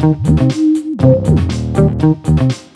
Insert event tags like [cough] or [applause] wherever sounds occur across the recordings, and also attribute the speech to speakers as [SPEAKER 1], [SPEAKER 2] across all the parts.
[SPEAKER 1] Thank you.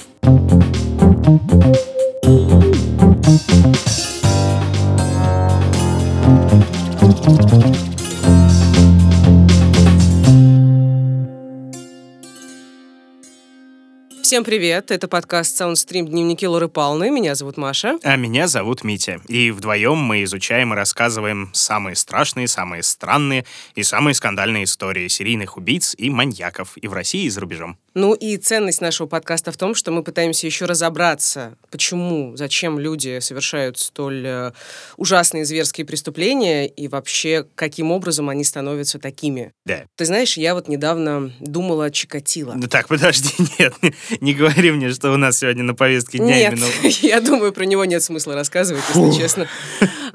[SPEAKER 1] Всем привет! Это подкаст Soundstream «Дневники Лоры Палны». Меня зовут Маша.
[SPEAKER 2] А меня зовут Митя. И вдвоем мы изучаем и рассказываем самые страшные, самые странные и самые скандальные истории серийных убийц и маньяков и в России, и за рубежом.
[SPEAKER 1] Ну и ценность нашего подкаста в том, что мы пытаемся еще разобраться, почему, зачем люди совершают столь э, ужасные зверские преступления и вообще каким образом они становятся такими.
[SPEAKER 2] Да.
[SPEAKER 1] Ты знаешь, я вот недавно думала о Чикатило.
[SPEAKER 2] Ну так, подожди, [laughs] нет, не говори мне, что у нас сегодня на повестке дня
[SPEAKER 1] Нет,
[SPEAKER 2] именно... [laughs]
[SPEAKER 1] я думаю, про него нет смысла рассказывать, если честно.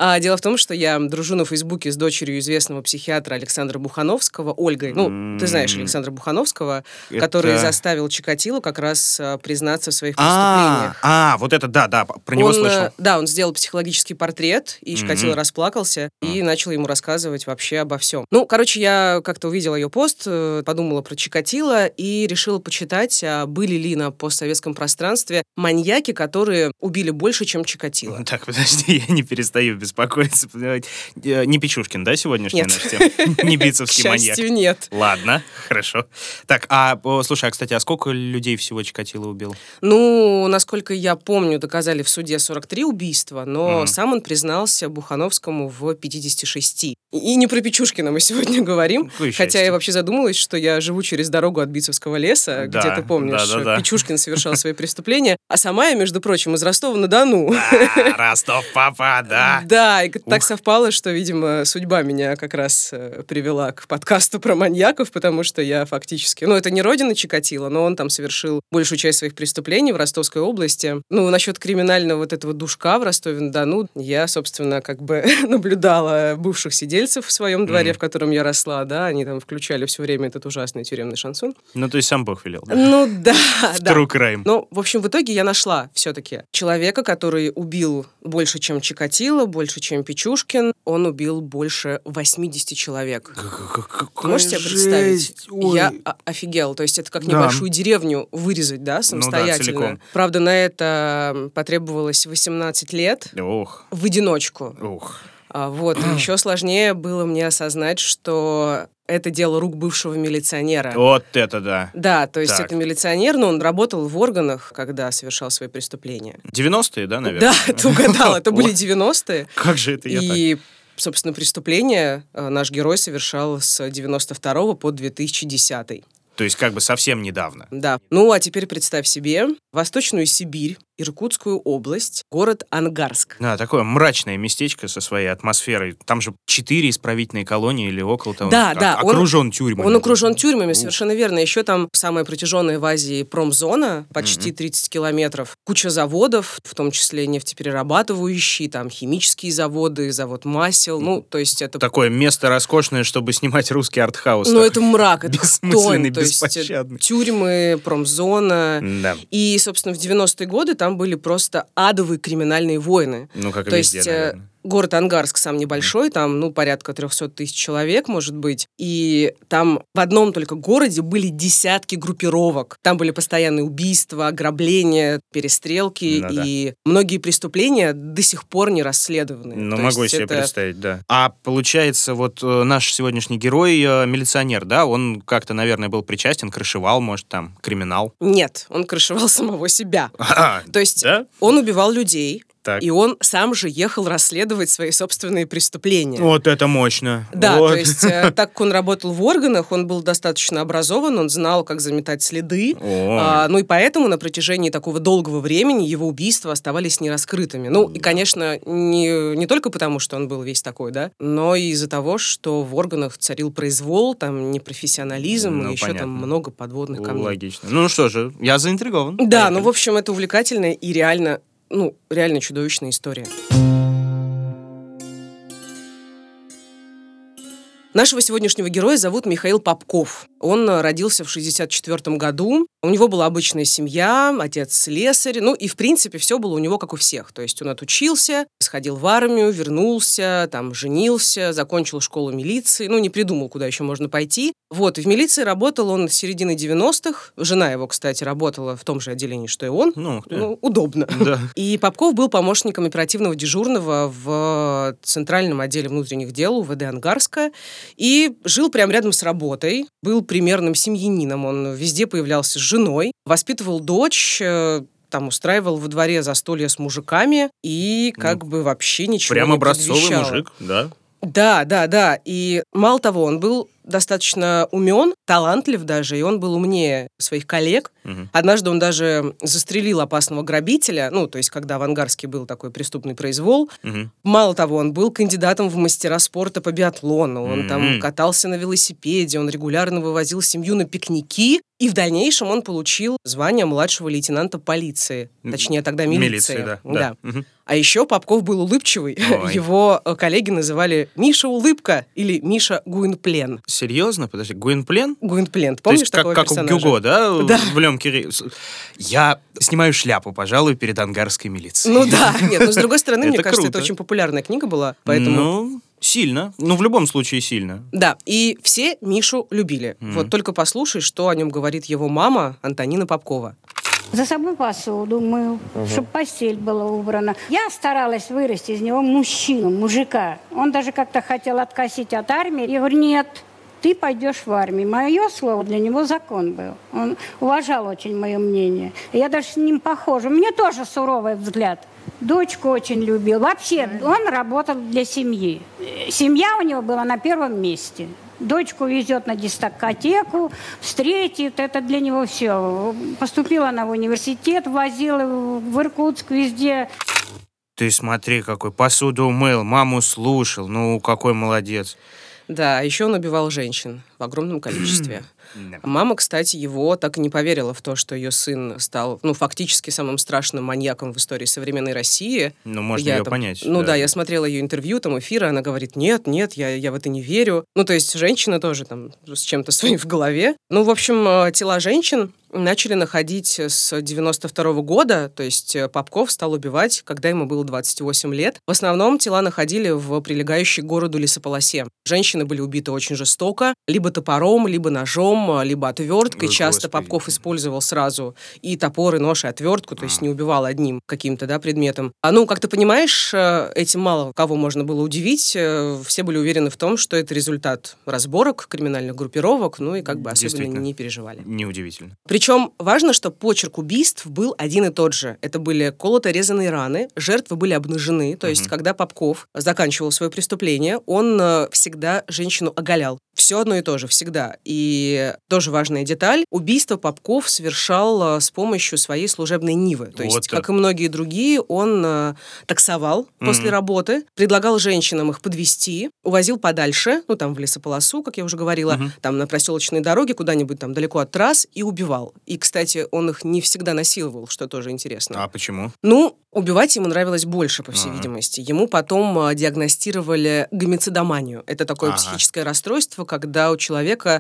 [SPEAKER 1] А, дело в том, что я дружу на Фейсбуке с дочерью известного психиатра Александра Бухановского, Ольгой. Ну, ты знаешь Александра Бухановского, который
[SPEAKER 2] Это-
[SPEAKER 1] заставил Чикатило как раз а, признаться в своих
[SPEAKER 2] А,
[SPEAKER 1] преступлениях.
[SPEAKER 2] а, вот это, да, да, про него
[SPEAKER 1] он,
[SPEAKER 2] слышал.
[SPEAKER 1] э, Да, он сделал психологический портрет, и Чикатило расплакался и начал ему рассказывать вообще обо всем. Ну, короче, я как-то увидела ее пост, э, подумала про Чикатило и решила почитать, а были ли на постсоветском пространстве маньяки, которые убили больше, чем Чикатило.
[SPEAKER 2] Так, подожди, [laughs] я не перестаю беспокоиться. Э, Не Печушкин, да, сегодняшняя
[SPEAKER 1] Нет.
[SPEAKER 2] наша тема? Не [laughs]
[SPEAKER 1] К
[SPEAKER 2] бицевский маньяк.
[SPEAKER 1] счастью, нет.
[SPEAKER 2] Ладно, хорошо. Так, а, слушай, а, кстати, а сколько людей всего Чикатило убил?
[SPEAKER 1] Ну, насколько я помню, доказали в суде 43 убийства, но
[SPEAKER 2] Мгм.
[SPEAKER 1] сам он признался Бухановскому в 56. И не про Печушкина мы сегодня говорим.
[SPEAKER 2] Какое
[SPEAKER 1] Хотя
[SPEAKER 2] счастье.
[SPEAKER 1] я вообще задумалась, что я живу через дорогу от Бицевского леса,
[SPEAKER 2] Да,
[SPEAKER 1] где ты помнишь,
[SPEAKER 2] да-да-да.
[SPEAKER 1] Печушкин совершал свои преступления, а сама я, между прочим, из Ростова-на-Дону.
[SPEAKER 2] А, Ростов, папа, [laughs] да.
[SPEAKER 1] Да, и так
[SPEAKER 2] Ух.
[SPEAKER 1] совпало, что, видимо, судьба меня как раз э, привела к подкасту про маньяков, потому что я фактически... Ну, это не родина Чикатило, но он там совершил большую часть своих преступлений в Ростовской области. Ну, насчет криминального вот этого душка в Ростове-на-Дону, я, собственно, как бы [laughs] наблюдала бывших сидельцев в своем дворе,
[SPEAKER 2] Мгм.
[SPEAKER 1] в котором я росла, да, они там включали все время этот ужасный тюремный шансон.
[SPEAKER 2] Ну, то есть сам Бог велел. да?
[SPEAKER 1] Ну, [laughs] да, да.
[SPEAKER 2] True crime.
[SPEAKER 1] Но, в общем, в итоге я нашла все-таки человека, который убил больше, чем Чикатило, больше, чем Печушкин. Он убил больше 80 человек. Ты можешь себе представить? Я о- офигела. То есть это как
[SPEAKER 2] Да.
[SPEAKER 1] небольшую деревню вырезать, да, самостоятельно.
[SPEAKER 2] целиком.
[SPEAKER 1] Правда, на это потребовалось 18 лет
[SPEAKER 2] Ух,
[SPEAKER 1] в одиночку.
[SPEAKER 2] ух.
[SPEAKER 1] А, Вот. [clears throat] Еще сложнее было мне осознать, что это дело рук бывшего милиционера.
[SPEAKER 2] Вот это да.
[SPEAKER 1] Да, то есть
[SPEAKER 2] Так.
[SPEAKER 1] это милиционер, но он работал в органах, когда совершал свои преступления.
[SPEAKER 2] 90-е, да, наверное?
[SPEAKER 1] Да, ты угадал, это [laughs] были
[SPEAKER 2] Вот.
[SPEAKER 1] 90-е.
[SPEAKER 2] Как же это я так?
[SPEAKER 1] И, собственно, преступление э, наш герой совершал с 92 по 2010.
[SPEAKER 2] То есть как бы совсем недавно.
[SPEAKER 1] Да. Ну, а теперь представь себе Восточную Сибирь, Иркутскую область, город Ангарск.
[SPEAKER 2] Да, такое мрачное местечко со своей атмосферой. Там же четыре исправительные колонии или около того.
[SPEAKER 1] Да, да, он-
[SPEAKER 2] Окружен тюрьмами.
[SPEAKER 1] Он окружен тюрьмами, совершенно верно. Еще там самая протяженная в Азии промзона, почти
[SPEAKER 2] Мгм.
[SPEAKER 1] 30 километров. Куча заводов, в том числе нефтеперерабатывающие, там химические заводы, завод масел. Ну, то есть это...
[SPEAKER 2] Такое место роскошное, чтобы снимать русский артхаус.
[SPEAKER 1] Ну,
[SPEAKER 2] такой.
[SPEAKER 1] это мрак, это
[SPEAKER 2] Бессмысленный,
[SPEAKER 1] хтонь, то есть э,
[SPEAKER 2] беспощадный.
[SPEAKER 1] тюрьмы, промзона.
[SPEAKER 2] Да.
[SPEAKER 1] И, собственно, в 90-е годы там были просто адовые криминальные войны.
[SPEAKER 2] Ну, как и
[SPEAKER 1] То
[SPEAKER 2] везде,
[SPEAKER 1] есть э,
[SPEAKER 2] наверное.
[SPEAKER 1] Город Ангарск сам небольшой, там, ну, порядка 300 тысяч человек, может быть. И там в одном только городе были десятки группировок. Там были постоянные убийства, ограбления, перестрелки.
[SPEAKER 2] Ну да.
[SPEAKER 1] и многие преступления до сих пор не расследованы.
[SPEAKER 2] Ну,
[SPEAKER 1] То
[SPEAKER 2] могу себе
[SPEAKER 1] это-
[SPEAKER 2] представить, да. А получается, вот э, наш сегодняшний герой, э, милиционер, да, он как-то, наверное, был причастен, крышевал, может, там, криминал.
[SPEAKER 1] Нет, он крышевал [laughs] самого себя.
[SPEAKER 2] А,
[SPEAKER 1] То есть
[SPEAKER 2] да?
[SPEAKER 1] он убивал людей,
[SPEAKER 2] Так.
[SPEAKER 1] и он сам же ехал расследовать свои собственные преступления.
[SPEAKER 2] Вот это мощно.
[SPEAKER 1] Да,
[SPEAKER 2] Вот.
[SPEAKER 1] то есть э, [laughs] так как он работал в органах, он был достаточно образован, он знал, как заметать следы.
[SPEAKER 2] О.
[SPEAKER 1] А, ну и поэтому на протяжении такого долгого времени его убийства оставались нераскрытыми. Ну и, конечно, не, не только потому, что он был весь такой, да, но и из-за того, что в органах царил произвол, там непрофессионализм
[SPEAKER 2] Ну,
[SPEAKER 1] и еще
[SPEAKER 2] понятно.
[SPEAKER 1] там много подводных камней.
[SPEAKER 2] Логично. Ну что же, я заинтригован.
[SPEAKER 1] Да, ну,
[SPEAKER 2] Поехали.
[SPEAKER 1] в общем, это увлекательная и реально, ну, реально Нашего сегодняшнего героя зовут Михаил Попков. Он родился в 64 году. У него была обычная семья, отец слесарь. Ну и, в принципе, все было у него как у всех. То есть он отучился, сходил в армию, вернулся, там, женился, закончил школу милиции. Ну, не придумал, куда еще можно пойти. Вот, и в милиции работал он с середины 90-х. Жена его, кстати, работала в том же отделении, что и он.
[SPEAKER 2] Ну,
[SPEAKER 1] ну удобно.
[SPEAKER 2] Да.
[SPEAKER 1] И Попков был помощником оперативного дежурного в Центральном отделе внутренних дел УВД Ангарска. И жил прямо рядом с работой. Был примерным семьянином. Он везде появлялся с женой. Воспитывал дочь э, там устраивал во дворе застолья с мужиками и как ну, бы вообще ничего
[SPEAKER 2] прям
[SPEAKER 1] не
[SPEAKER 2] образцовый
[SPEAKER 1] предвещало.
[SPEAKER 2] мужик, да.
[SPEAKER 1] Да, да, да. И мало того, он был достаточно умен, талантлив даже, и он был умнее своих коллег.
[SPEAKER 2] Угу.
[SPEAKER 1] Однажды он даже застрелил опасного грабителя, ну, то есть, когда в Ангарске был такой преступный произвол.
[SPEAKER 2] Угу.
[SPEAKER 1] Мало того, он был кандидатом в мастера спорта по биатлону, он
[SPEAKER 2] Мгм.
[SPEAKER 1] там катался на велосипеде, он регулярно вывозил семью на пикники, и в дальнейшем он получил звание младшего лейтенанта полиции, точнее, тогда милиции.
[SPEAKER 2] Милиции, да. да. Мгм.
[SPEAKER 1] А еще Попков был улыбчивый.
[SPEAKER 2] Ой.
[SPEAKER 1] Его э, коллеги называли Миша Улыбка или Миша Гуинплен.
[SPEAKER 2] Серьезно? Подожди, Гуинплен?
[SPEAKER 1] Гуинплен,
[SPEAKER 2] То
[SPEAKER 1] помнишь
[SPEAKER 2] есть как,
[SPEAKER 1] такого
[SPEAKER 2] как у
[SPEAKER 1] персонажа?
[SPEAKER 2] Гюго, да?
[SPEAKER 1] Да.
[SPEAKER 2] В Лем Кири- С- Я снимаю шляпу, пожалуй, перед ангарской милицией.
[SPEAKER 1] Ну да, нет, но с другой стороны, [laughs] мне кажется, это очень популярная книга была, поэтому...
[SPEAKER 2] Ну, сильно. Ну, в любом случае, сильно.
[SPEAKER 1] Да, и все Мишу любили.
[SPEAKER 2] Мгм.
[SPEAKER 1] Вот только послушай, что о нем говорит его мама Антонина Попкова.
[SPEAKER 3] За собой посуду мыл, чтобы постель была убрана. Я старалась вырасти из него мужчину, мужика. Он даже как-то хотел откосить от армии. Я говорю, нет, ты пойдешь в армию. Мое слово для него закон был. Он уважал очень мое мнение. Я даже с ним похожа. У меня тоже суровый взгляд. Дочку очень любил. Вообще, он работал для семьи. Семья у него была на первом месте. Дочку везет на дискотеку, встретит, это для него все. Поступила она в университет, возила в Иркутск, везде.
[SPEAKER 2] Ты смотри, какой посуду мыл, маму слушал. Ну, какой молодец.
[SPEAKER 1] Да, а еще он убивал женщин в огромном количестве.
[SPEAKER 2] Да.
[SPEAKER 1] Мама, кстати, его так и не поверила в то, что ее сын стал, ну, фактически самым страшным маньяком в истории современной России.
[SPEAKER 2] Ну, можно
[SPEAKER 1] Я
[SPEAKER 2] ее
[SPEAKER 1] там-
[SPEAKER 2] понять.
[SPEAKER 1] Ну да. я смотрела ее интервью, там эфиры, она говорит, нет, нет, я, я в это не верю. Ну, то есть женщина тоже там с чем-то [laughs] своим в голове. Ну, в общем, э, тела женщин начали находить с 92 года, то есть э, Попков стал убивать, когда ему было 28 лет. В основном тела находили в прилегающей к городу лесополосе. Женщины были убиты очень жестоко, либо топором, либо ножом, а, либо отверткой.
[SPEAKER 2] Ой,
[SPEAKER 1] Часто
[SPEAKER 2] господи.
[SPEAKER 1] Попков использовал сразу и топор, и нож, и отвертку, то есть не убивал одним каким-то да, предметом. А ну, как ты понимаешь, э, этим мало кого можно было удивить. Э, Все были уверены в том, что это результат разборок криминальных группировок, ну и как бы особенно не переживали.
[SPEAKER 2] Неудивительно.
[SPEAKER 1] Причем важно, что почерк убийств был один и тот же. Это были колото-резанные раны, жертвы были обнажены, то есть
[SPEAKER 2] Мгм.
[SPEAKER 1] когда Попков заканчивал свое преступление, он э, всегда женщину оголял. Все одно и то же, всегда. И тоже важная деталь. Убийство Попков совершал э, с помощью своей служебной Нивы. То
[SPEAKER 2] Вот
[SPEAKER 1] есть,
[SPEAKER 2] так.
[SPEAKER 1] как и многие другие, он э, таксовал после
[SPEAKER 2] Мгм.
[SPEAKER 1] работы, предлагал женщинам их подвести, увозил подальше, ну там в лесополосу, как я уже говорила,
[SPEAKER 2] Мгм.
[SPEAKER 1] там на проселочной дороге, куда-нибудь там далеко от трасс, и убивал. И, кстати, он их не всегда насиловал, что тоже интересно.
[SPEAKER 2] А почему?
[SPEAKER 1] Ну, убивать ему нравилось больше, по всей
[SPEAKER 2] Ага.
[SPEAKER 1] видимости. Ему потом а, диагностировали гомицидоманию. Это такое
[SPEAKER 2] Ага.
[SPEAKER 1] психическое расстройство, когда у человека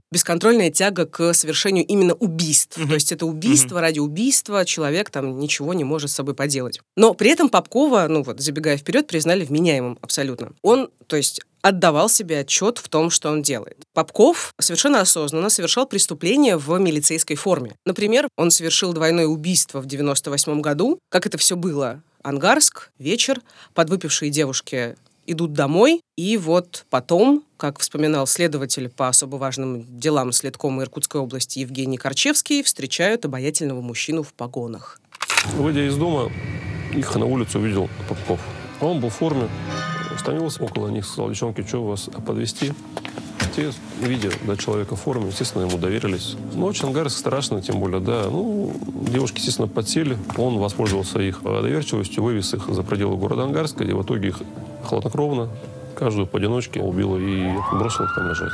[SPEAKER 1] бесконтрольная тяга к совершению именно убийств.
[SPEAKER 2] Мгм.
[SPEAKER 1] То есть это убийство ради убийства, человек там ничего не может с собой поделать. Но при этом Попкова, ну вот, забегая вперед, признали вменяемым абсолютно. Он, то есть отдавал себе отчет в том, что он делает. Попков совершенно осознанно совершал преступления в милицейской форме. Например, он совершил двойное убийство в 98 году. Как это все было? Ангарск, вечер, подвыпившие девушки идут домой, и вот потом, как вспоминал следователь по особо важным делам следкома Иркутской области Евгений Корчевский, встречают обаятельного мужчину в погонах.
[SPEAKER 4] Выйдя из дома, их на улице увидел Попков. Он был в форме, остановился около них, сказал, девчонки, что вас подвести? Те, видя да, человека в форме, естественно, ему доверились. Ночь Ангарск страшно, тем более, да. Ну, девушки, естественно, подсели. Он воспользовался их доверчивостью, вывез их за пределы города Ангарска, и в итоге их хладнокровно, каждую поодиночке убил и бросил их там лежать.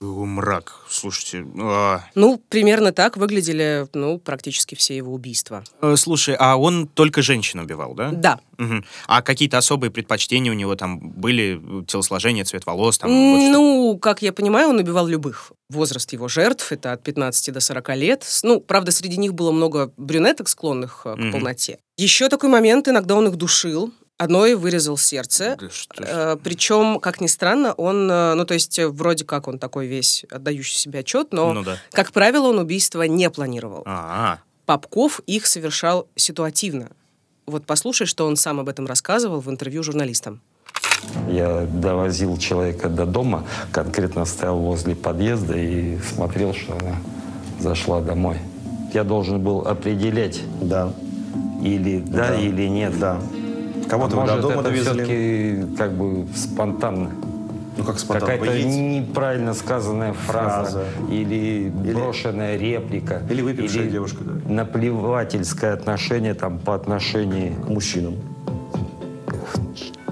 [SPEAKER 2] Мрак. Слушайте, а,
[SPEAKER 1] Ну, примерно так выглядели, ну, практически все его убийства.
[SPEAKER 2] э, слушай, а он только женщин убивал, да?
[SPEAKER 1] Да.
[SPEAKER 2] Мгм. А какие-то особые предпочтения у него там были? Телосложение, цвет волос? Там, вот что?
[SPEAKER 1] Ну, как я понимаю, он убивал любых. Возраст его жертв — это от 15 до 40 лет. Ну, правда, среди них было много брюнеток, склонных э, к
[SPEAKER 2] Мгм.
[SPEAKER 1] полноте. Еще такой момент, иногда он их душил. Одной вырезал сердце.
[SPEAKER 2] Да что ж.
[SPEAKER 1] Э, Причем, как ни странно, он, э, ну, то есть, вроде как он такой весь отдающий себе отчет, но,
[SPEAKER 2] Ну да.
[SPEAKER 1] как правило, он убийства не планировал.
[SPEAKER 2] А,
[SPEAKER 1] Попков их совершал ситуативно. Вот послушай, что он сам об этом рассказывал в интервью журналистам.
[SPEAKER 5] Я довозил человека до дома, конкретно стоял возле подъезда и смотрел, что она зашла домой. Я должен был определять,
[SPEAKER 6] Да,
[SPEAKER 5] или да,
[SPEAKER 6] Да.
[SPEAKER 5] или нет.
[SPEAKER 6] да. Кого-то вы
[SPEAKER 5] Может,
[SPEAKER 6] до дома
[SPEAKER 5] это
[SPEAKER 6] довезли.
[SPEAKER 5] как бы спонтанно.
[SPEAKER 6] Ну, как спонтанно.
[SPEAKER 5] Какая-то
[SPEAKER 6] Вы едете.
[SPEAKER 5] неправильно сказанная фраза,
[SPEAKER 6] Фраза.
[SPEAKER 5] или, брошенная реплика.
[SPEAKER 6] Или выпившая девушка, да.
[SPEAKER 5] наплевательское отношение там по отношению
[SPEAKER 6] К мужчинам.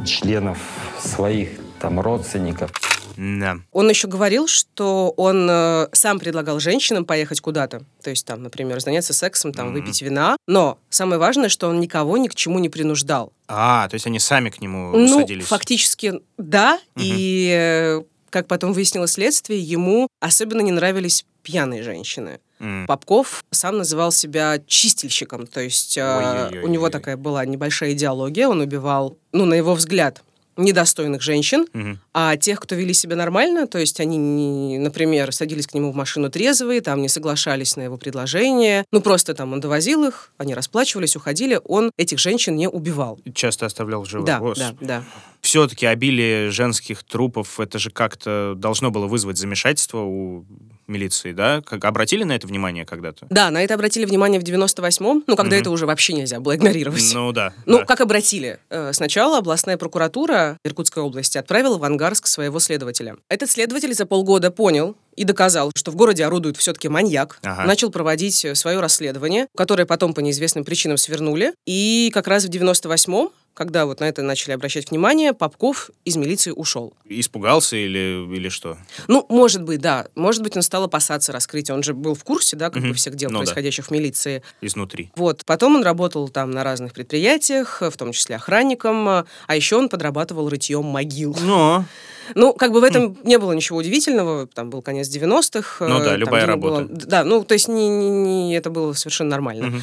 [SPEAKER 5] членов своих там родственников.
[SPEAKER 2] Да.
[SPEAKER 1] Он еще говорил, что он э, сам предлагал женщинам поехать куда-то. То есть, там, например, заняться сексом, там, выпить вина. Но самое важное, что он никого ни к чему не принуждал.
[SPEAKER 2] А, то есть они сами к нему
[SPEAKER 1] Ну,
[SPEAKER 2] садились.
[SPEAKER 1] фактически, да. И, э, как потом выяснилось следствие, ему особенно не нравились пьяные женщины.
[SPEAKER 2] М.
[SPEAKER 1] Попков сам называл себя чистильщиком, то есть э, у него такая была небольшая идеология, он убивал, ну, на его взгляд, недостойных женщин,
[SPEAKER 2] Мгм.
[SPEAKER 1] а тех, кто вели себя нормально, то есть они, не- например, садились к нему в машину трезвые, там не соглашались на его предложение, ну просто там он довозил их, они расплачивались, уходили, он этих женщин не убивал.
[SPEAKER 2] Часто оставлял в живых.
[SPEAKER 1] Да, да, да.
[SPEAKER 2] Все-таки обилие женских трупов, это же как-то должно было вызвать замешательство у милиции, да? Как обратили на это внимание когда-то?
[SPEAKER 1] Да, на это обратили внимание в 98-м, ну, когда
[SPEAKER 2] Мгм.
[SPEAKER 1] это уже вообще нельзя было игнорировать.
[SPEAKER 2] Ну да.
[SPEAKER 1] Ну,
[SPEAKER 2] да.
[SPEAKER 1] как обратили? Э, Сначала областная прокуратура Иркутской области отправила в Ангарск своего следователя. Этот следователь за полгода понял и доказал, что в городе орудует все-таки маньяк.
[SPEAKER 2] Ага.
[SPEAKER 1] Начал проводить э, свое расследование, которое потом по неизвестным причинам свернули. И как раз в 98-м, когда вот на это начали обращать внимание, Попков из милиции ушел.
[SPEAKER 2] Испугался или, или что?
[SPEAKER 1] Ну, может быть, да. Может быть, он стал опасаться раскрытия. Он же был в курсе, да, как бы всех дел,
[SPEAKER 2] Ну да.
[SPEAKER 1] происходящих в милиции.
[SPEAKER 2] Изнутри.
[SPEAKER 1] Вот. Потом он работал там на разных предприятиях, в том числе охранником, а еще он подрабатывал рытьем могил.
[SPEAKER 2] Но
[SPEAKER 1] Ну, как бы в этом не было ничего удивительного, там был конец 90-х.
[SPEAKER 2] Ну
[SPEAKER 1] э,
[SPEAKER 2] да,
[SPEAKER 1] там
[SPEAKER 2] любая
[SPEAKER 1] денег было-
[SPEAKER 2] работа.
[SPEAKER 1] Да, ну, то есть не, не- не- это было совершенно нормально.
[SPEAKER 2] Мгм.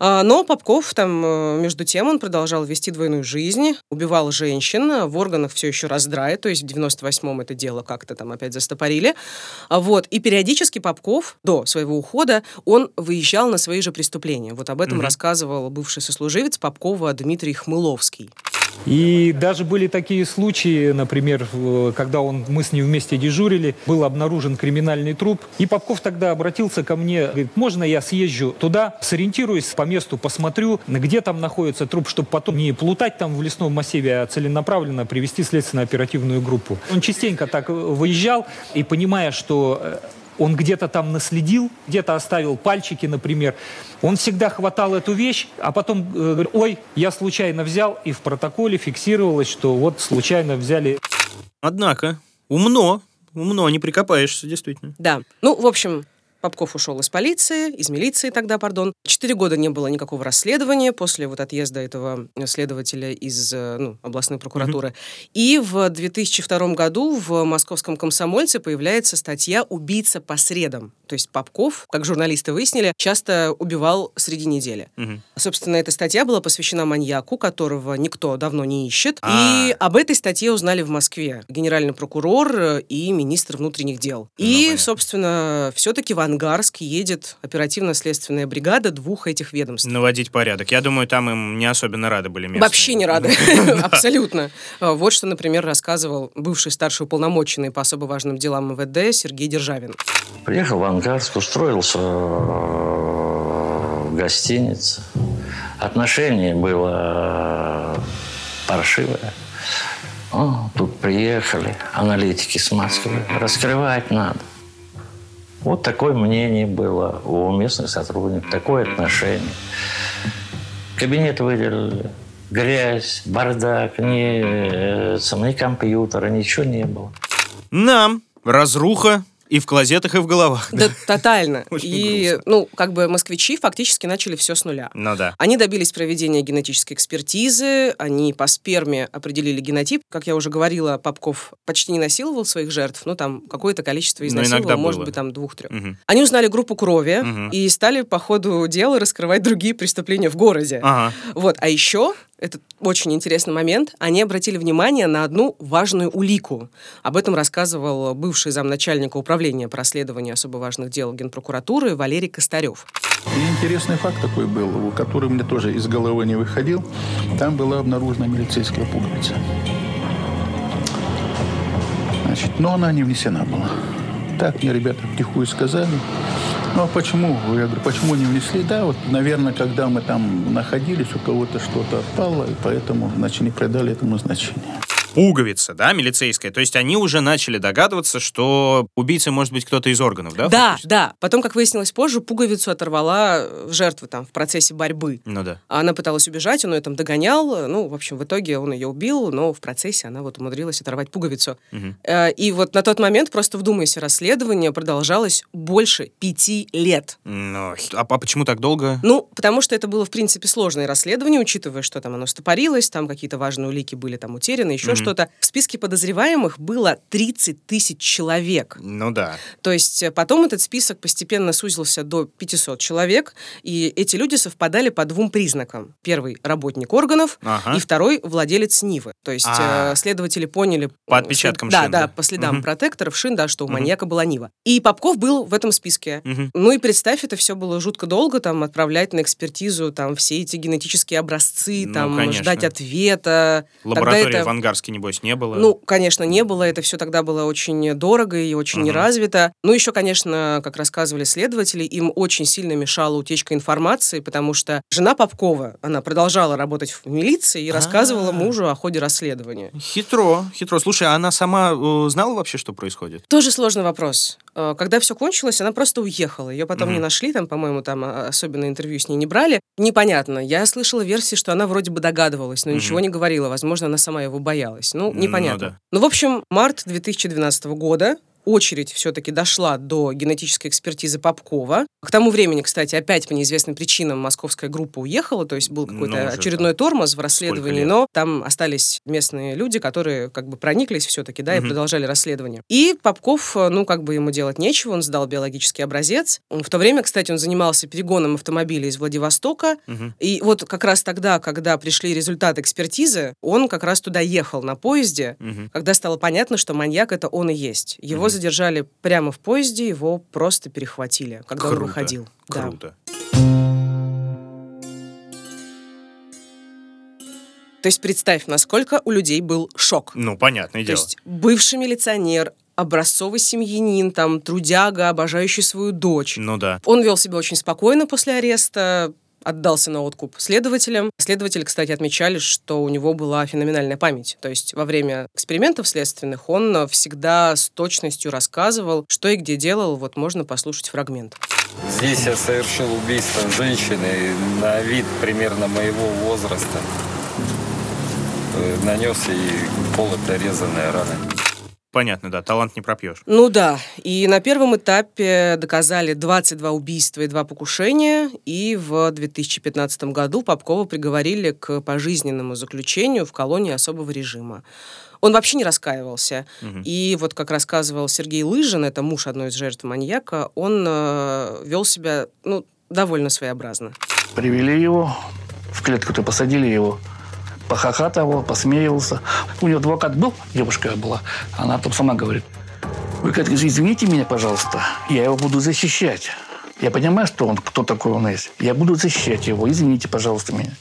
[SPEAKER 1] А, Но Попков там, э, между тем, он продолжал вести двойную жизнь, убивал женщин, а в органах все еще раздрай, то есть в 98-м это дело как-то там опять застопорили. А Вот. И периодически Попков, до своего ухода, он выезжал на свои же преступления. Вот об этом
[SPEAKER 2] Мгм.
[SPEAKER 1] рассказывал бывший сослуживец Попкова Дмитрий Хмыловский.
[SPEAKER 7] И даже были такие случаи, например, когда он, мы с ним вместе дежурили, был обнаружен криминальный труп. И Попков тогда обратился ко мне, говорит, можно я съезжу туда, сориентируюсь по месту, посмотрю, где там находится труп, чтобы потом не плутать там в лесном массиве, а целенаправленно привести следственно-оперативную группу. Он частенько так выезжал и понимая, что э, он где-то там наследил, где-то оставил пальчики, например. Он всегда хватал эту вещь, а потом э, говорит, ой, я случайно взял, и в протоколе фиксировалось, что вот случайно взяли
[SPEAKER 2] Однако, умно, умно, не прикопаешься, действительно.
[SPEAKER 1] Да. Ну, в общем, Попков ушел из полиции, из милиции тогда, пардон. Четыре года не было никакого расследования после вот отъезда этого следователя из э, ну, областной прокуратуры. И в 2002 году в московском «Комсомольце» появляется статья «Убийца по средам». То есть Попков, как журналисты выяснили, часто убивал среди недели.
[SPEAKER 2] Мгм.
[SPEAKER 1] Собственно, эта статья была посвящена маньяку, которого никто давно не ищет.
[SPEAKER 2] А.
[SPEAKER 1] И об этой статье узнали в Москве генеральный прокурор э, и министр внутренних дел.
[SPEAKER 2] Ну,
[SPEAKER 1] И,
[SPEAKER 2] понятно.
[SPEAKER 1] собственно, все-таки в Ангарск едет оперативно-следственная бригада двух этих ведомств.
[SPEAKER 2] Наводить порядок. Я думаю, там им не особенно рады были местные.
[SPEAKER 1] Вообще не рады. [laughs] [laughs] Абсолютно. А, Вот что, например, рассказывал бывший старший уполномоченный по особо важным делам МВД Сергей Державин.
[SPEAKER 8] Приехал в Ангарск, устроился э, в гостинице. Отношение было паршивое. О, тут приехали аналитики с Москвы. Раскрывать надо. Вот такое мнение было у местных сотрудников, такое отношение. Кабинет выделили, грязь, бардак, ни, э, ни компьютера, ничего не было.
[SPEAKER 2] Нам разруха И в клозетах, и в головах.
[SPEAKER 1] Да, тотально. [laughs]
[SPEAKER 2] Очень
[SPEAKER 1] И,
[SPEAKER 2] грустно.
[SPEAKER 1] ну, как бы москвичи фактически начали все с нуля.
[SPEAKER 2] Ну да.
[SPEAKER 1] Они добились проведения генетической экспертизы, они по сперме определили генотип. Как я уже говорила, Попков почти не насиловал своих жертв, ну, там, какое-то количество изнасиловал, может
[SPEAKER 2] было.
[SPEAKER 1] быть, там, двух-трех.
[SPEAKER 2] Мгм.
[SPEAKER 1] Они узнали группу крови
[SPEAKER 2] Мгм.
[SPEAKER 1] и стали по ходу дела раскрывать другие преступления в городе.
[SPEAKER 2] Ага.
[SPEAKER 1] Вот, а еще, это очень интересный момент, они обратили внимание на одну важную улику. Об этом рассказывал бывший замначальника управления по расследованию особо важных дел Генпрокуратуры Валерий Костарев.
[SPEAKER 9] И интересный факт такой был, который мне тоже из головы не выходил. Там была обнаружена милицейская пуговица. Значит, но она не внесена была. Так мне ребята втихую сказали. Ну а почему? Я говорю, почему не внесли? Да, вот, наверное, когда мы там находились, у кого-то что-то отпало, и поэтому, значит, не придали этому значения.
[SPEAKER 2] Пуговица, да, милицейская. То есть они уже начали догадываться, что убийца может быть кто-то из органов, да?
[SPEAKER 1] Да, да. Потом, как выяснилось позже, пуговицу оторвала жертва там в процессе борьбы.
[SPEAKER 2] Ну да.
[SPEAKER 1] А Она пыталась убежать, он ее там догонял. Ну, в общем, в итоге он ее убил, но в процессе она вот умудрилась оторвать пуговицу. Э, И вот на тот момент, просто вдумайся, расследование продолжалось больше пяти лет.
[SPEAKER 2] Ну, а, а почему так долго?
[SPEAKER 1] Ну, потому что это было, в принципе, сложное расследование, учитывая, что там оно стопорилось, там какие-то важные улики были там утеряны, еще
[SPEAKER 2] Мгм.
[SPEAKER 1] Что-то. В списке подозреваемых было 30 тысяч человек.
[SPEAKER 2] Ну да.
[SPEAKER 1] То есть э, потом этот список постепенно сузился до 500 человек, и эти люди совпадали по двум признакам. Первый — работник органов,
[SPEAKER 2] Ага.
[SPEAKER 1] и второй — владелец Нивы. То есть
[SPEAKER 2] А.
[SPEAKER 1] э, следователи поняли...
[SPEAKER 2] По отпечаткам шин,
[SPEAKER 1] Да,
[SPEAKER 2] да.
[SPEAKER 1] по следам
[SPEAKER 2] Мгм.
[SPEAKER 1] протекторов шин, да, что у
[SPEAKER 2] Мгм.
[SPEAKER 1] маньяка была Нива. И Попков был в этом списке.
[SPEAKER 2] Мгм.
[SPEAKER 1] Ну и представь, это все было жутко долго, там, отправлять на экспертизу, там, все эти генетические образцы,
[SPEAKER 2] Ну,
[SPEAKER 1] там,
[SPEAKER 2] конечно.
[SPEAKER 1] ждать ответа. Тогда
[SPEAKER 2] Лаборатории
[SPEAKER 1] это-
[SPEAKER 2] в Ангарске, небось, не было.
[SPEAKER 1] ну, конечно, не было. Это все тогда было очень дорого и очень
[SPEAKER 2] Мгм.
[SPEAKER 1] неразвито. Ну, еще, конечно, как рассказывали следователи, им очень сильно мешала утечка информации, потому что жена Попкова, она продолжала работать в милиции и рассказывала
[SPEAKER 2] А.
[SPEAKER 1] мужу о ходе расследования.
[SPEAKER 2] Хитро, хитро. Слушай, а она сама э, знала вообще, что происходит?
[SPEAKER 1] Тоже сложный вопрос. Э, Когда все кончилось, она просто уехала. Ее потом
[SPEAKER 2] Мгм.
[SPEAKER 1] не нашли, там, по-моему, там а, особенно интервью с ней не брали. Непонятно. Я слышала версии, что она вроде бы догадывалась, но
[SPEAKER 2] Мгм.
[SPEAKER 1] ничего не говорила. Возможно, она сама его боялась. Ну,
[SPEAKER 2] Ну
[SPEAKER 1] непонятно.
[SPEAKER 2] да.
[SPEAKER 1] Ну, в общем, март 2012 года очередь все-таки дошла до генетической экспертизы Попкова. К тому времени, кстати, опять по неизвестным причинам московская группа уехала, то есть был какой-то
[SPEAKER 2] Ну, уже
[SPEAKER 1] очередной тормоз в расследовании, но там остались местные люди, которые как бы прониклись все-таки, да, и
[SPEAKER 2] Мгм.
[SPEAKER 1] продолжали расследование. И Попков, э, ну, как бы ему делать нечего, он сдал биологический образец. В то время, кстати, он занимался перегоном автомобиля из Владивостока,
[SPEAKER 2] Мгм.
[SPEAKER 1] и вот как раз тогда, когда пришли результаты экспертизы, он как раз туда ехал на поезде,
[SPEAKER 2] Мгм.
[SPEAKER 1] когда стало понятно, что маньяк это он и есть. Его
[SPEAKER 2] Мгм.
[SPEAKER 1] Задержали прямо в поезде, его просто перехватили, когда он
[SPEAKER 2] Круто.
[SPEAKER 1] выходил. Да.
[SPEAKER 2] Круто.
[SPEAKER 1] То есть представь, насколько у людей был шок.
[SPEAKER 2] Ну, понятное
[SPEAKER 1] То
[SPEAKER 2] дело.
[SPEAKER 1] есть бывший милиционер, образцовый семьянин, там, трудяга, обожающий свою дочь.
[SPEAKER 2] Ну да.
[SPEAKER 1] Он вел себя очень спокойно после ареста, отдался на откуп следователям. Следователи, кстати, отмечали, что у него была феноменальная память. То есть во время экспериментов следственных он всегда с точностью рассказывал, что и где делал. Вот можно послушать фрагмент.
[SPEAKER 10] Здесь я совершил убийство женщины на вид примерно моего возраста. Э, Нанес ей полуторезанные раны.
[SPEAKER 2] Понятно, да. Талант не пропьешь.
[SPEAKER 1] Ну да, и на первом этапе доказали 22 убийства и 2 покушения, и в 2015 году Попкова приговорили к пожизненному заключению в колонии особого режима. Он вообще не раскаивался.
[SPEAKER 2] Мгм.
[SPEAKER 1] И вот, как рассказывал Сергей Лыжин, это муж одной из жертв маньяка, он э, вел себя, ну, довольно своеобразно.
[SPEAKER 11] Привели его, в клетку-то посадили его, похохатывал, посмеивался. У него адвокат был, девушка была, она там сама говорит, вы как извините меня, пожалуйста, я его буду защищать. Я понимаю, что он, кто такой он есть. Я буду защищать его. Извините, пожалуйста, меня.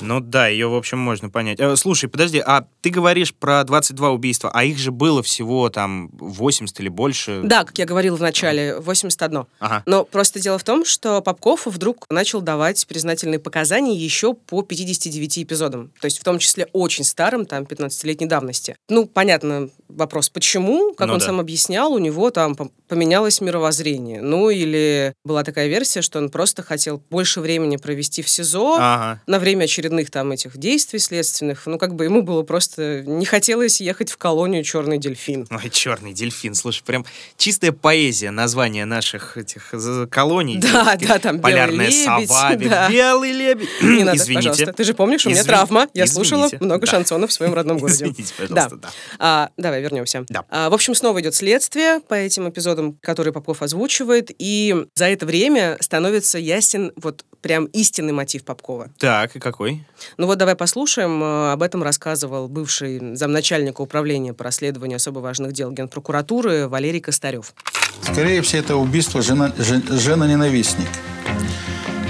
[SPEAKER 2] Ну да, ее, в общем, можно понять. Э, слушай, подожди, а ты говоришь про 22 убийства, а их же было всего там 80 или больше?
[SPEAKER 1] Да, как я говорила в начале, 81.
[SPEAKER 2] Ага.
[SPEAKER 1] Но просто дело в том, что Попков вдруг начал давать признательные показания еще по 59 эпизодам. То есть в том числе очень старым, там, 15-летней давности. Ну, понятно вопрос, почему? Как
[SPEAKER 2] Ну
[SPEAKER 1] он
[SPEAKER 2] да.
[SPEAKER 1] сам объяснял, у него там пом- поменялось мировоззрение. Ну, или была такая версия, что он просто хотел больше времени провести в СИЗО
[SPEAKER 2] Ага.
[SPEAKER 1] на время очередного очередных там этих действий следственных, ну, как бы ему было просто... Не хотелось ехать в колонию «Черный дельфин».
[SPEAKER 2] Ой, черный дельфин, слушай, прям чистая поэзия названия наших этих колоний.
[SPEAKER 1] Да,
[SPEAKER 2] Таких
[SPEAKER 1] да, там
[SPEAKER 2] Полярная
[SPEAKER 1] «Белый лебедь»,
[SPEAKER 2] сова,
[SPEAKER 1] да.
[SPEAKER 2] белый лебедь. [clears throat]
[SPEAKER 1] Не надо,
[SPEAKER 2] Извините.
[SPEAKER 1] пожалуйста. Ты же помнишь, у меня
[SPEAKER 2] Извини-
[SPEAKER 1] травма. Я слушала
[SPEAKER 2] извините.
[SPEAKER 1] много
[SPEAKER 2] Да.
[SPEAKER 1] шансонов в своем родном городе.
[SPEAKER 2] Извините, пожалуйста, да.
[SPEAKER 1] А, давай вернемся.
[SPEAKER 2] Да.
[SPEAKER 1] А, в общем, снова идет следствие по этим эпизодам, которые Попков озвучивает, и за это время становится ясен вот прям истинный мотив Попкова.
[SPEAKER 2] Так, и какой?
[SPEAKER 1] Ну вот давай послушаем. Э, Об этом рассказывал бывший замначальника управления по расследованию особо важных дел Генпрокуратуры Валерий Костарев.
[SPEAKER 9] Скорее всего, это убийство жена, жен- жена-ненавистник.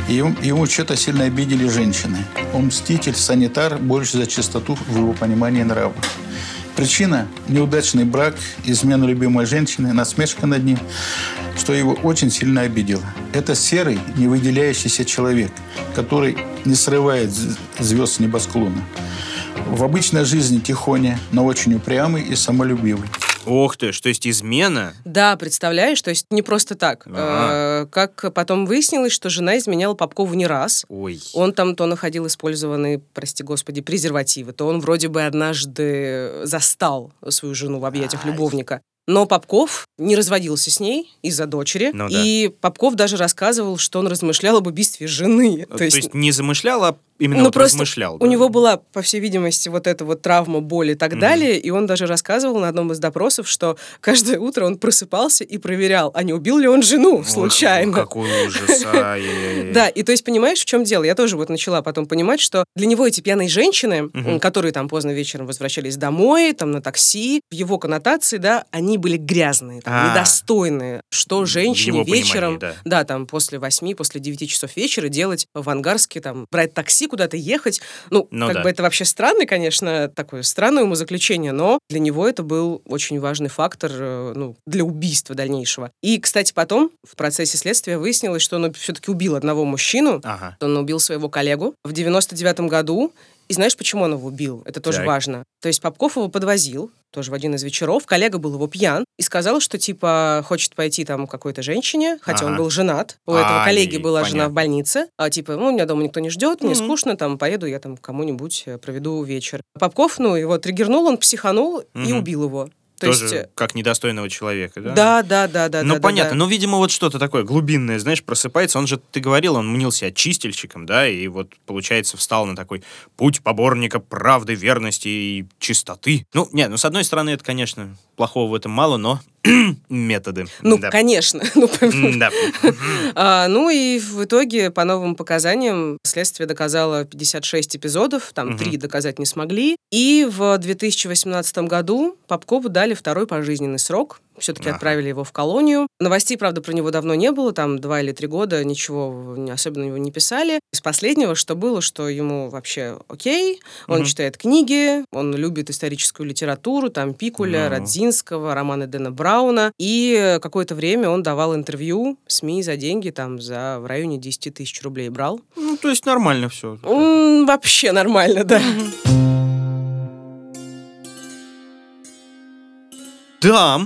[SPEAKER 9] И ему, ему что-то сильно обидели женщины. Он мститель, санитар, больше за чистоту в его понимании нрава. Причина – неудачный брак, измена любимой женщины, насмешка над ним, что его очень сильно обидело. Это серый, не выделяющийся человек, который не срывает звезд с небосклона. В обычной жизни тихоня, но очень упрямый и самолюбивый.
[SPEAKER 2] Ох ты, что есть измена?
[SPEAKER 1] Да, представляешь, то есть не просто так.
[SPEAKER 2] Ага.
[SPEAKER 1] Э, Как потом выяснилось, что жена изменяла Попкову не раз.
[SPEAKER 2] Ой.
[SPEAKER 1] Он там то находил использованные, прости господи, презервативы, то он вроде бы однажды застал свою жену в объятиях
[SPEAKER 2] Ай.
[SPEAKER 1] любовника. Но Попков не разводился с ней из-за дочери.
[SPEAKER 2] Ну да.
[SPEAKER 1] и Попков даже рассказывал, что он размышлял об убийстве жены.
[SPEAKER 2] То есть, не замышлял, а именно
[SPEAKER 1] ну,
[SPEAKER 2] вот
[SPEAKER 1] просто
[SPEAKER 2] размышлял.
[SPEAKER 1] у
[SPEAKER 2] да?
[SPEAKER 1] него была, по всей видимости, вот эта вот травма, боль и так
[SPEAKER 2] Мгм.
[SPEAKER 1] далее, и он даже рассказывал на одном из допросов, что каждое утро он просыпался и проверял, а не убил ли он жену
[SPEAKER 2] Ох,
[SPEAKER 1] случайно.
[SPEAKER 2] какой ужас.
[SPEAKER 1] Да, и то есть, понимаешь, в чем дело? Я тоже вот начала потом понимать, что для него эти пьяные женщины, которые там поздно вечером возвращались домой, там на такси, в его коннотации, да, они были грязные,
[SPEAKER 2] А.
[SPEAKER 1] недостойные. Что женщине вечером,
[SPEAKER 2] да.
[SPEAKER 1] там, после восьми, после девяти часов вечера делать в Ангарске, там, брать такси, куда-то ехать. Ну,
[SPEAKER 2] Ну
[SPEAKER 1] как
[SPEAKER 2] да.
[SPEAKER 1] бы это вообще странный, конечно, такое странное умозаключение, но для него это был очень важный фактор, э, ну, для убийства дальнейшего. И, кстати, потом в процессе следствия выяснилось, что он все-таки убил одного мужчину,
[SPEAKER 2] Ага.
[SPEAKER 1] он убил своего коллегу в 99 году. И знаешь, почему он его убил? Это тоже
[SPEAKER 2] Так.
[SPEAKER 1] важно. То есть Попков его подвозил, тоже в один из вечеров. Коллега был его пьян и сказал, что, типа, хочет пойти там к какой-то женщине, хотя он
[SPEAKER 2] Ага.
[SPEAKER 1] был женат. У этого
[SPEAKER 2] Ай,
[SPEAKER 1] коллеги была жена
[SPEAKER 2] понятно.
[SPEAKER 1] в больнице. А, типа, ну, меня дома никто не ждет, мне
[SPEAKER 2] Мгм.
[SPEAKER 1] скучно, там, поеду я там кому-нибудь э, проведу вечер. Попков, ну, его триггернул, он психанул и
[SPEAKER 2] Мгм.
[SPEAKER 1] убил его. То
[SPEAKER 2] Тоже
[SPEAKER 1] есть... э,
[SPEAKER 2] как недостойного человека, да?
[SPEAKER 1] Да, да, да, да.
[SPEAKER 2] ну,
[SPEAKER 1] да, да,
[SPEAKER 2] понятно.
[SPEAKER 1] да.
[SPEAKER 2] Ну, видимо, вот что-то такое глубинное, знаешь, просыпается. Он же, ты говорил, он мнил себя чистильщиком, да, и вот, получается, встал на такой путь поборника правды, верности и чистоты. Ну, не, ну, с одной стороны, это, конечно, плохого в этом мало, но [clears throat] методы.
[SPEAKER 1] Ну,
[SPEAKER 2] да.
[SPEAKER 1] конечно. [laughs] Ну,
[SPEAKER 2] Да. [laughs]
[SPEAKER 1] А, ну и в итоге, по новым показаниям, следствие доказало 56 эпизодов, там три доказать не смогли. И в 2018 году Попкову дали второй пожизненный срок. Все-таки
[SPEAKER 2] Ага.
[SPEAKER 1] отправили его в колонию. Новостей, правда, про него давно не было, там два или три года ничего особенно его не писали. Из последнего, что было, что ему вообще окей, он
[SPEAKER 2] Мгм.
[SPEAKER 1] читает книги, он любит историческую литературу, там Пикуля,
[SPEAKER 2] Ну.
[SPEAKER 1] Родзинского, романы Дэна Брауна. И какое-то время он давал интервью СМИ за деньги, там, за в районе 10 тысяч рублей брал.
[SPEAKER 2] Ну, то есть нормально все.
[SPEAKER 1] М, вообще нормально, да.
[SPEAKER 2] Да,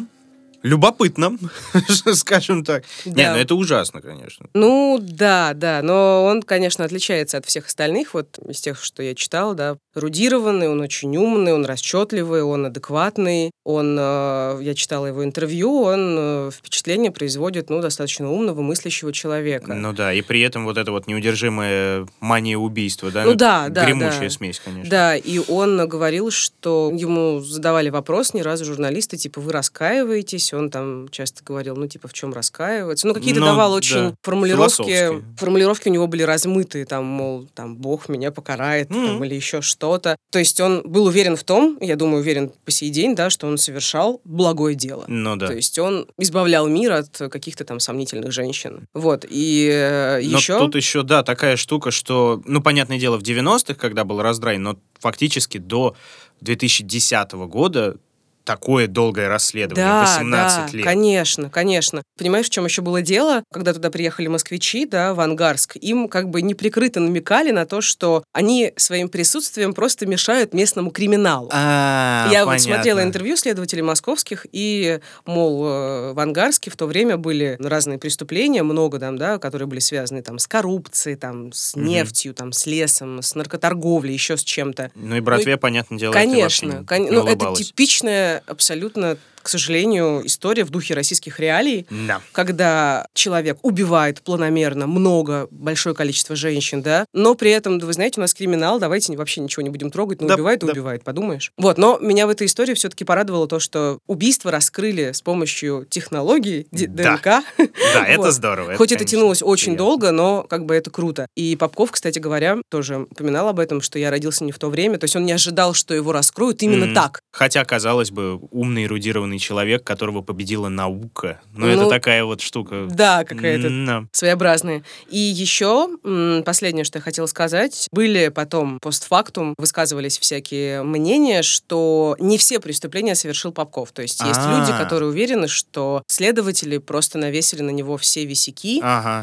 [SPEAKER 2] любопытно, [laughs] скажем так. Не,
[SPEAKER 1] Да.
[SPEAKER 2] ну это ужасно, конечно.
[SPEAKER 1] Ну, да, да, но он, конечно, отличается от всех остальных, вот из тех, что я читала, да. Рудированный, он очень умный, он расчетливый, он адекватный, он, э, я читала его интервью, он э, впечатление производит, ну, достаточно умного, мыслящего человека.
[SPEAKER 2] Ну да, и при этом вот эта вот неудержимая мания убийства, да?
[SPEAKER 1] Ну да, да,
[SPEAKER 2] Гремучая
[SPEAKER 1] да.
[SPEAKER 2] смесь, конечно.
[SPEAKER 1] Да, и он говорил, что ему задавали вопрос не разу журналисты, типа, вы раскаиваетесь? Он там часто говорил, ну, типа, в чем раскаиваться? Ну, какие-то
[SPEAKER 2] Ну,
[SPEAKER 1] давал
[SPEAKER 2] да,
[SPEAKER 1] очень формулировки.
[SPEAKER 2] философские.
[SPEAKER 1] Формулировки у него были размытые, там, мол, там, Бог меня покарает, там,
[SPEAKER 2] Мгм.
[SPEAKER 1] или еще что-то. То есть он был уверен в том, я думаю, уверен по сей день, да, что он совершал благое дело.
[SPEAKER 2] Ну да.
[SPEAKER 1] То есть он избавлял мир от каких-то там сомнительных женщин. Вот, и э,
[SPEAKER 2] Но
[SPEAKER 1] еще...
[SPEAKER 2] тут еще, да, такая штука, что, ну, понятное дело, в 90-х, когда был раздрай, но фактически до 2010 года такое долгое расследование,
[SPEAKER 1] Да,
[SPEAKER 2] 18
[SPEAKER 1] да,
[SPEAKER 2] лет.
[SPEAKER 1] конечно, конечно. Понимаешь, в чем еще было дело? Когда туда приехали москвичи, да, в Ангарск, им как бы неприкрыто намекали на то, что они своим присутствием просто мешают местному криминалу.
[SPEAKER 2] А,
[SPEAKER 1] Я вот
[SPEAKER 2] понятно.
[SPEAKER 1] смотрела интервью следователей московских, и, мол, э, в Ангарске в то время были разные преступления, много там, да, которые были связаны там с коррупцией, там, с
[SPEAKER 2] Мгм.
[SPEAKER 1] нефтью, там, с лесом, с наркоторговлей, еще с чем-то.
[SPEAKER 2] Ну и братве,
[SPEAKER 1] Ну и-
[SPEAKER 2] понятное дело, это
[SPEAKER 1] Конечно,
[SPEAKER 2] не-
[SPEAKER 1] кон- ну, это
[SPEAKER 2] улыбалось.
[SPEAKER 1] Абсолютно, к сожалению, история в духе российских реалий,
[SPEAKER 2] Да.
[SPEAKER 1] когда человек убивает планомерно много, большое количество женщин, да, но при этом, да вы знаете, у нас криминал, давайте вообще ничего не будем трогать, ну
[SPEAKER 2] Да,
[SPEAKER 1] убивает и
[SPEAKER 2] да.
[SPEAKER 1] убивает, подумаешь. Вот, но меня в этой истории все-таки порадовало то, что убийство раскрыли с помощью технологий Д-
[SPEAKER 2] Да.
[SPEAKER 1] ДНК.
[SPEAKER 2] Да, это [laughs]
[SPEAKER 1] Вот.
[SPEAKER 2] здорово.
[SPEAKER 1] Хоть это
[SPEAKER 2] конечно,
[SPEAKER 1] тянулось очень
[SPEAKER 2] приятно.
[SPEAKER 1] долго, но как бы это круто. И Попков, кстати говоря, тоже упоминал об этом, что я родился не в то время, то есть он не ожидал, что его раскроют именно
[SPEAKER 2] Мгм.
[SPEAKER 1] так.
[SPEAKER 2] Хотя, казалось бы, умный, эрудированный человек, которого победила наука. Но это
[SPEAKER 1] Ну,
[SPEAKER 2] такая вот штука.
[SPEAKER 1] Да, какая-то
[SPEAKER 2] Да.
[SPEAKER 1] своеобразные. И еще последнее, что я хотела сказать, были потом постфактум, высказывались всякие мнения, что не все преступления совершил Попков. То есть есть
[SPEAKER 2] А.
[SPEAKER 1] люди, которые уверены, что следователи просто навесили на него все висяки.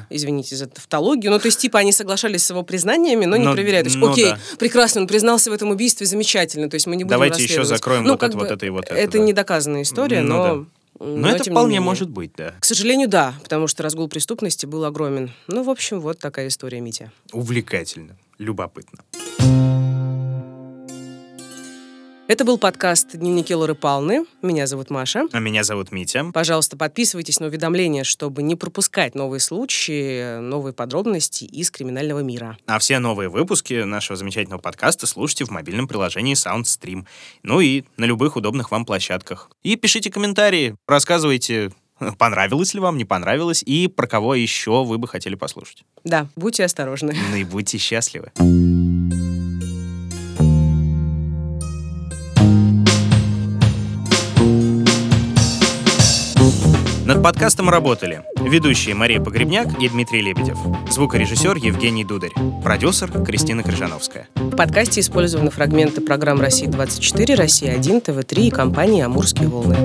[SPEAKER 1] Извините за тавтологию. Ну, то есть, типа, они соглашались с его признаниями, но не
[SPEAKER 2] Но-
[SPEAKER 1] проверяют. То есть,
[SPEAKER 2] ну
[SPEAKER 1] окей,
[SPEAKER 2] да.
[SPEAKER 1] прекрасно, он признался в этом убийстве, замечательно. То есть, мы не будем
[SPEAKER 2] Давайте еще закроем
[SPEAKER 1] Ну,
[SPEAKER 2] вот
[SPEAKER 1] как
[SPEAKER 2] это,
[SPEAKER 1] бы,
[SPEAKER 2] вот это и вот это.
[SPEAKER 1] Это
[SPEAKER 2] да.
[SPEAKER 1] недоказанная история,
[SPEAKER 2] Ну
[SPEAKER 1] но...
[SPEAKER 2] да.
[SPEAKER 1] м,
[SPEAKER 2] Но это вполне
[SPEAKER 1] менее.
[SPEAKER 2] может быть, да.
[SPEAKER 1] К сожалению, да, потому что разгул преступности был огромен. Ну, в общем, вот такая история, Митя.
[SPEAKER 2] Увлекательно, любопытно.
[SPEAKER 1] Это был подкаст «Дневники Лоры Палны». Меня зовут Маша.
[SPEAKER 2] А меня зовут Митя.
[SPEAKER 1] Пожалуйста, подписывайтесь на уведомления, чтобы не пропускать новые случаи, новые подробности из криминального мира.
[SPEAKER 2] А все новые выпуски нашего замечательного подкаста слушайте в мобильном приложении SoundStream. Ну и на любых удобных вам площадках. И пишите комментарии, рассказывайте, понравилось ли вам, не понравилось, и про кого еще вы бы хотели послушать.
[SPEAKER 1] Да, будьте осторожны.
[SPEAKER 2] Ну и будьте счастливы. Над подкастом работали ведущие Мария Погребняк и Дмитрий Лебедев, звукорежиссер Евгений Дударь, продюсер Кристина Крыжановская.
[SPEAKER 1] В подкасте использованы фрагменты программ «Россия-24», «Россия-1», ТВ-3 и компании «Амурские волны».